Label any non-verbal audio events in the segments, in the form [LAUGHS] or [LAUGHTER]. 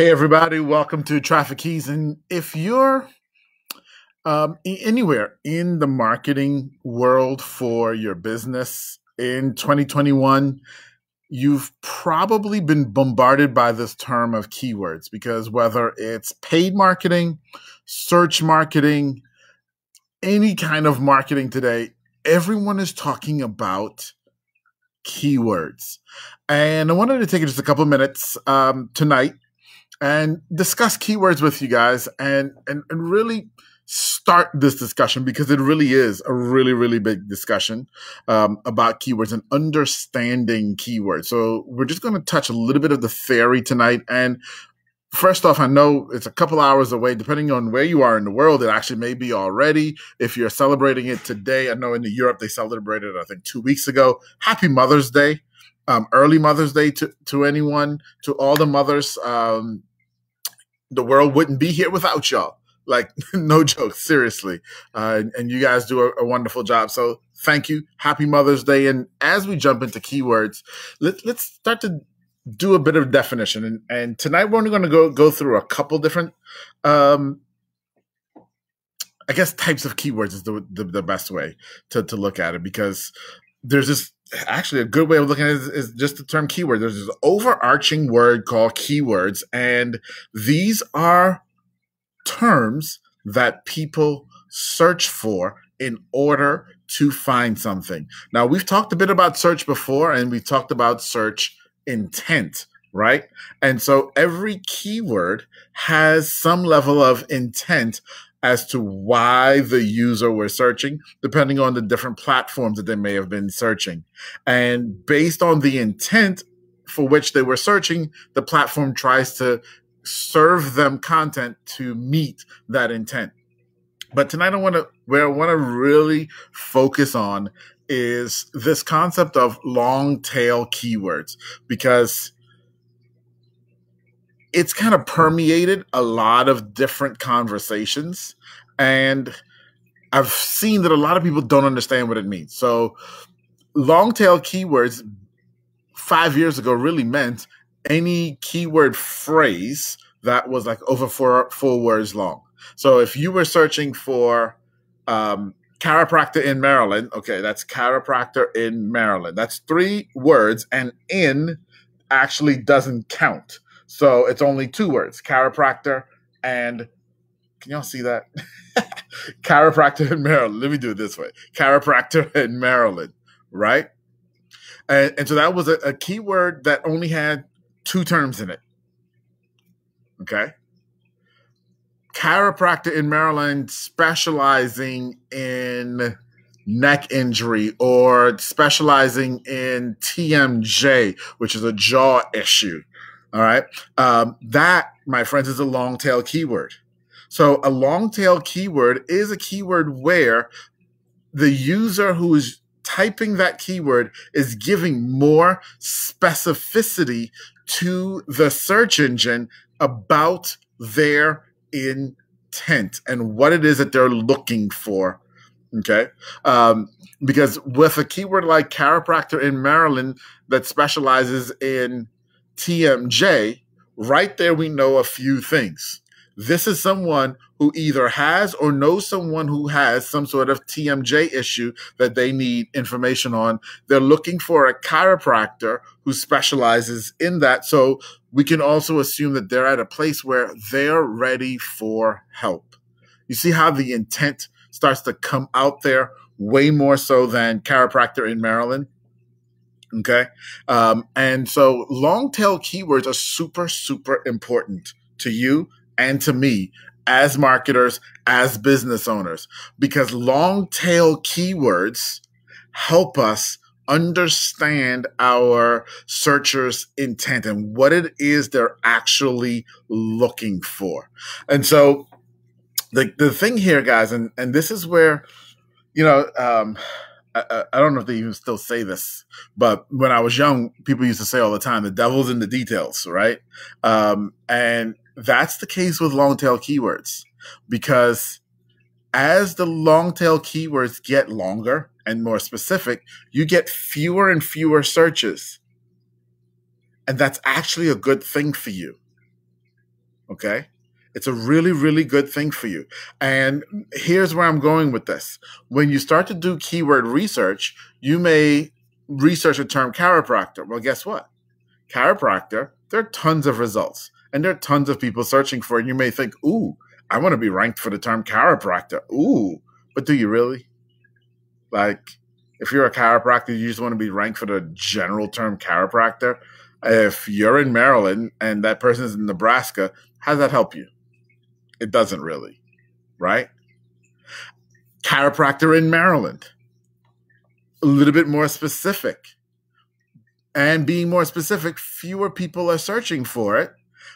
Hey, everybody, welcome to Traffic Keys. And if you're um, anywhere in the marketing world for your business in 2021, you've probably been bombarded by this term of keywords because whether it's paid marketing, search marketing, any kind of marketing today, everyone is talking about keywords. And I wanted to take just a couple minutes um, tonight and discuss keywords with you guys and, and, and really start this discussion because it really is a really, really big discussion um, about keywords and understanding keywords. So we're just going to touch a little bit of the theory tonight. And First off, I know it's a couple hours away, depending on where you are in the world. It actually may be already. If you're celebrating it today, I know in Europe they celebrated, I think, two weeks ago. Happy Mother's Day, um, early Mother's Day to, to anyone, to all the mothers. Um, the world wouldn't be here without y'all. Like, [LAUGHS] no joke, seriously. Uh, and, you guys do a, a, wonderful job. So, thank you. Happy Mother's Day. And as we jump into keywords, let, let's start to do a bit of definition. And, and tonight we're only going to go go through a couple different, um, I guess, types of keywords is the, the, the best way to, to look at it because there's this actually a good way of looking at it is, is, just the term keyword. There's this overarching word called keywords, and these are terms that people search for in order to find something. Now, we've talked a bit about search before, and we've talked about search intent, right? And so every keyword has some level of intent as to why the user was searching, depending on the different platforms that they may have been searching. And based on the intent for which they were searching, the platform tries to serve them content to meet that intent. But tonight I want to where I want to really focus on is this concept of long tail keywords because it's kind of permeated a lot of different conversations and I've seen that a lot of people don't understand what it means. So long tail keywords 5 years ago really meant any keyword phrase that was like over four four words long. So if you were searching for um, chiropractor in Maryland. Okay, that's chiropractor in Maryland. That's three words, and in actually doesn't count. So it's only two words chiropractor and can y'all see that? [LAUGHS] chiropractor in Maryland. Let me do it this way chiropractor in Maryland, right? And, and so that was a, a keyword that only had two terms in it. Okay chiropractor in Maryland specializing in neck injury or specializing in TMJ, which is a jaw issue. All right. Um, that, my friends, is a long tail keyword. So a long tail keyword is a keyword where the user who is typing that keyword is giving more specificity to the search engine about their intent and what it is that they're looking for. Okay. Um, because with a keyword like chiropractor in Maryland that specializes in TMJ, right there we know a few things. This is someone who either has or knows someone who has some sort of TMJ issue that they need information on. They're looking for a chiropractor who specializes in that. So we can also assume that they're at a place where they're ready for help. You see how the intent starts to come out there way more so than chiropractor in Maryland? Okay. Um, and so long tail keywords are super, super important to you and to me as marketers, as business owners, because long tail keywords help us understand our searchers intent and what it is they're actually looking for. And so the, the thing here, guys, and, and this is where, you know, um, I, I, don't know if they even still say this, but when I was young, people used to say all the time, the devil's in the details, right? Um, and that's the case with long tail keywords because as the long tail keywords get longer and more specific, you get fewer and fewer searches. And that's actually a good thing for you. Okay. It's a really, really good thing for you. And here's where I'm going with this. When you start to do keyword research, you may research a term chiropractor. Well, guess what? Chiropractor, there are tons of results and there are tons of people searching for it. And you may think, ooh, I want to be ranked for the term chiropractor. Ooh, but do you really? Like, if you're a chiropractor, you just want to be ranked for the general term chiropractor. If you're in Maryland and that person is in Nebraska, how does that help you? It doesn't really, right? Chiropractor in Maryland, a little bit more specific. And being more specific, fewer people are searching for it.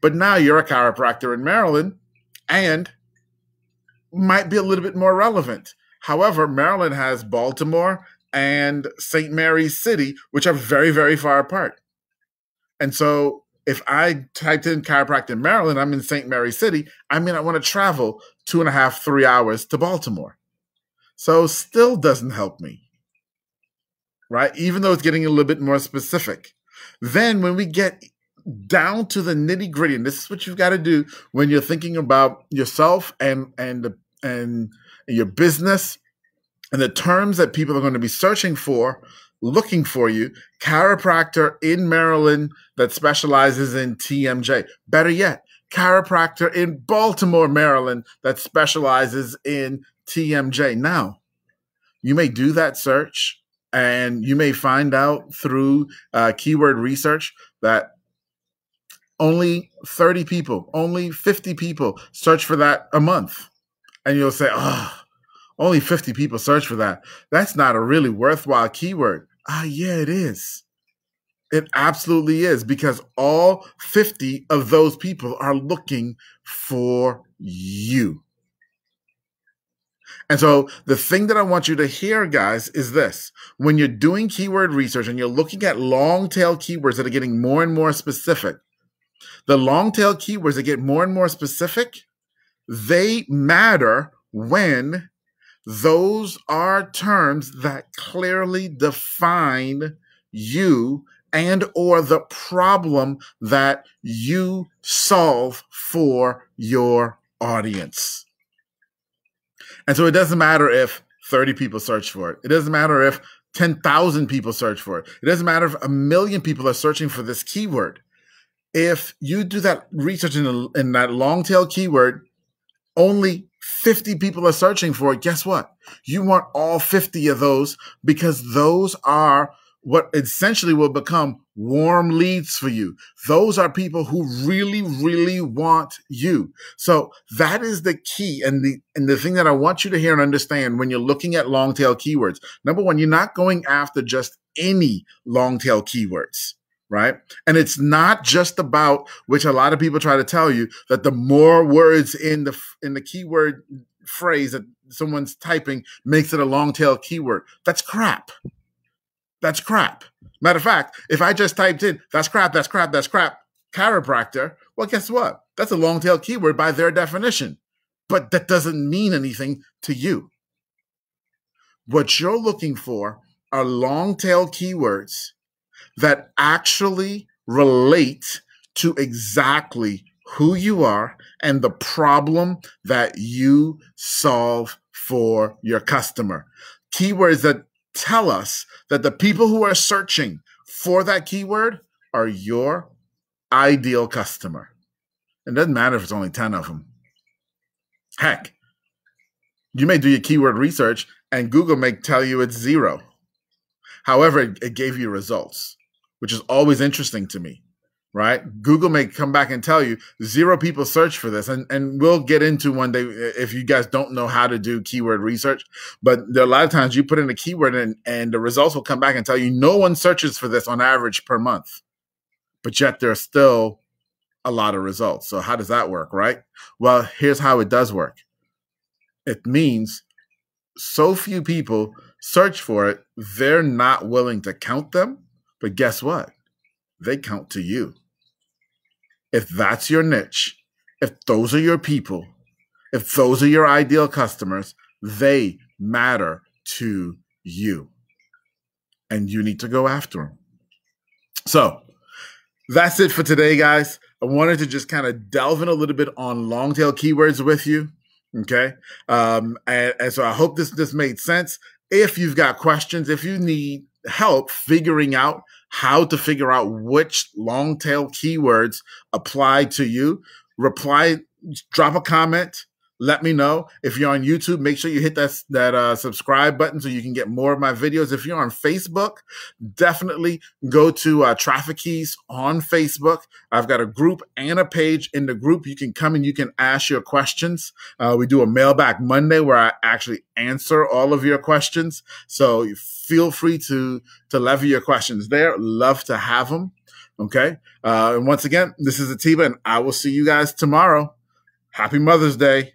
But now you're a chiropractor in Maryland and might be a little bit more relevant. However, Maryland has Baltimore and St. Mary's City, which are very, very far apart. And so if I typed in chiropractor in Maryland, I'm in St. Mary City, I mean, I want to travel two and a half, three hours to Baltimore. So still doesn't help me, right? Even though it's getting a little bit more specific. Then when we get down to the nitty gritty, and this is what you've got to do when you're thinking about yourself and and and your business and the terms that people are going to be searching for looking for you, chiropractor in Maryland that specializes in TMJ. Better yet, chiropractor in Baltimore, Maryland that specializes in TMJ. Now, you may do that search and you may find out through uh, keyword research that only 30 people, only 50 people search for that a month. And you'll say, oh, only 50 people search for that. That's not a really worthwhile keyword. Ah, yeah, it is. It absolutely is because all 50 of those people are looking for you. And so the thing that I want you to hear, guys, is this. When you're doing keyword research and you're looking at long tail keywords that are getting more and more specific, the long tail keywords that get more and more specific, they matter when those are terms that clearly define you and or the problem that you solve for your audience. And so it doesn't matter if 30 people search for it. It doesn't matter if 10,000 people search for it. It doesn't matter if a million people are searching for this keyword. If you do that research in, a, in that long tail keyword, only 50 people are searching for it, guess what? You want all 50 of those because those are what essentially will become warm leads for you. Those are people who really, really want you. So that is the key. And the, and the thing that I want you to hear and understand when you're looking at long tail keywords. Number one, you're not going after just any long tail keywords right? And it's not just about which a lot of people try to tell you that the more words in the in the keyword phrase that someone's typing makes it a long tail keyword. That's crap. That's crap. Matter of fact, if I just typed in that's crap, that's crap, that's crap, chiropractor, well, guess what? That's a long tail keyword by their definition. But that doesn't mean anything to you. What you're looking for are long tail keywords that actually relate to exactly who you are and the problem that you solve for your customer. Keywords that tell us that the people who are searching for that keyword are your ideal customer. It doesn't matter if it's only 10 of them. Heck, you may do your keyword research and Google may tell you it's zero. However, it, gave you results which is always interesting to me, right? Google may come back and tell you zero people search for this. And, and we'll get into one day uh, if you guys don't know how to do keyword research. But there are a lot of times you put in a keyword and, and the results will come back and tell you no one searches for this on average per month. But yet there's still a lot of results. So how does that work, right? Well, here's how it does work. It means so few people search for it, they're not willing to count them but guess what? They count to you. If that's your niche, if those are your people, if those are your ideal customers, they matter to you. And you need to go after them. So that's it for today, guys. I wanted to just kind of delve in a little bit on long tail keywords with you. Okay. Um, and, and so I hope this, this made sense. If you've got questions, if you need help figuring out how to figure out which long tail keywords apply to you, reply, drop a comment, let me know. If you're on YouTube, make sure you hit that that uh, subscribe button so you can get more of my videos. If you're on Facebook, definitely go to uh, Traffic Keys on Facebook. I've got a group and a page. In the group, you can come and you can ask your questions. Uh, we do a mailbag Monday where I actually answer all of your questions. So feel free to to lever your questions there. Love to have them. Okay. Uh, and once again, this is Atiba, and I will see you guys tomorrow. Happy Mother's Day.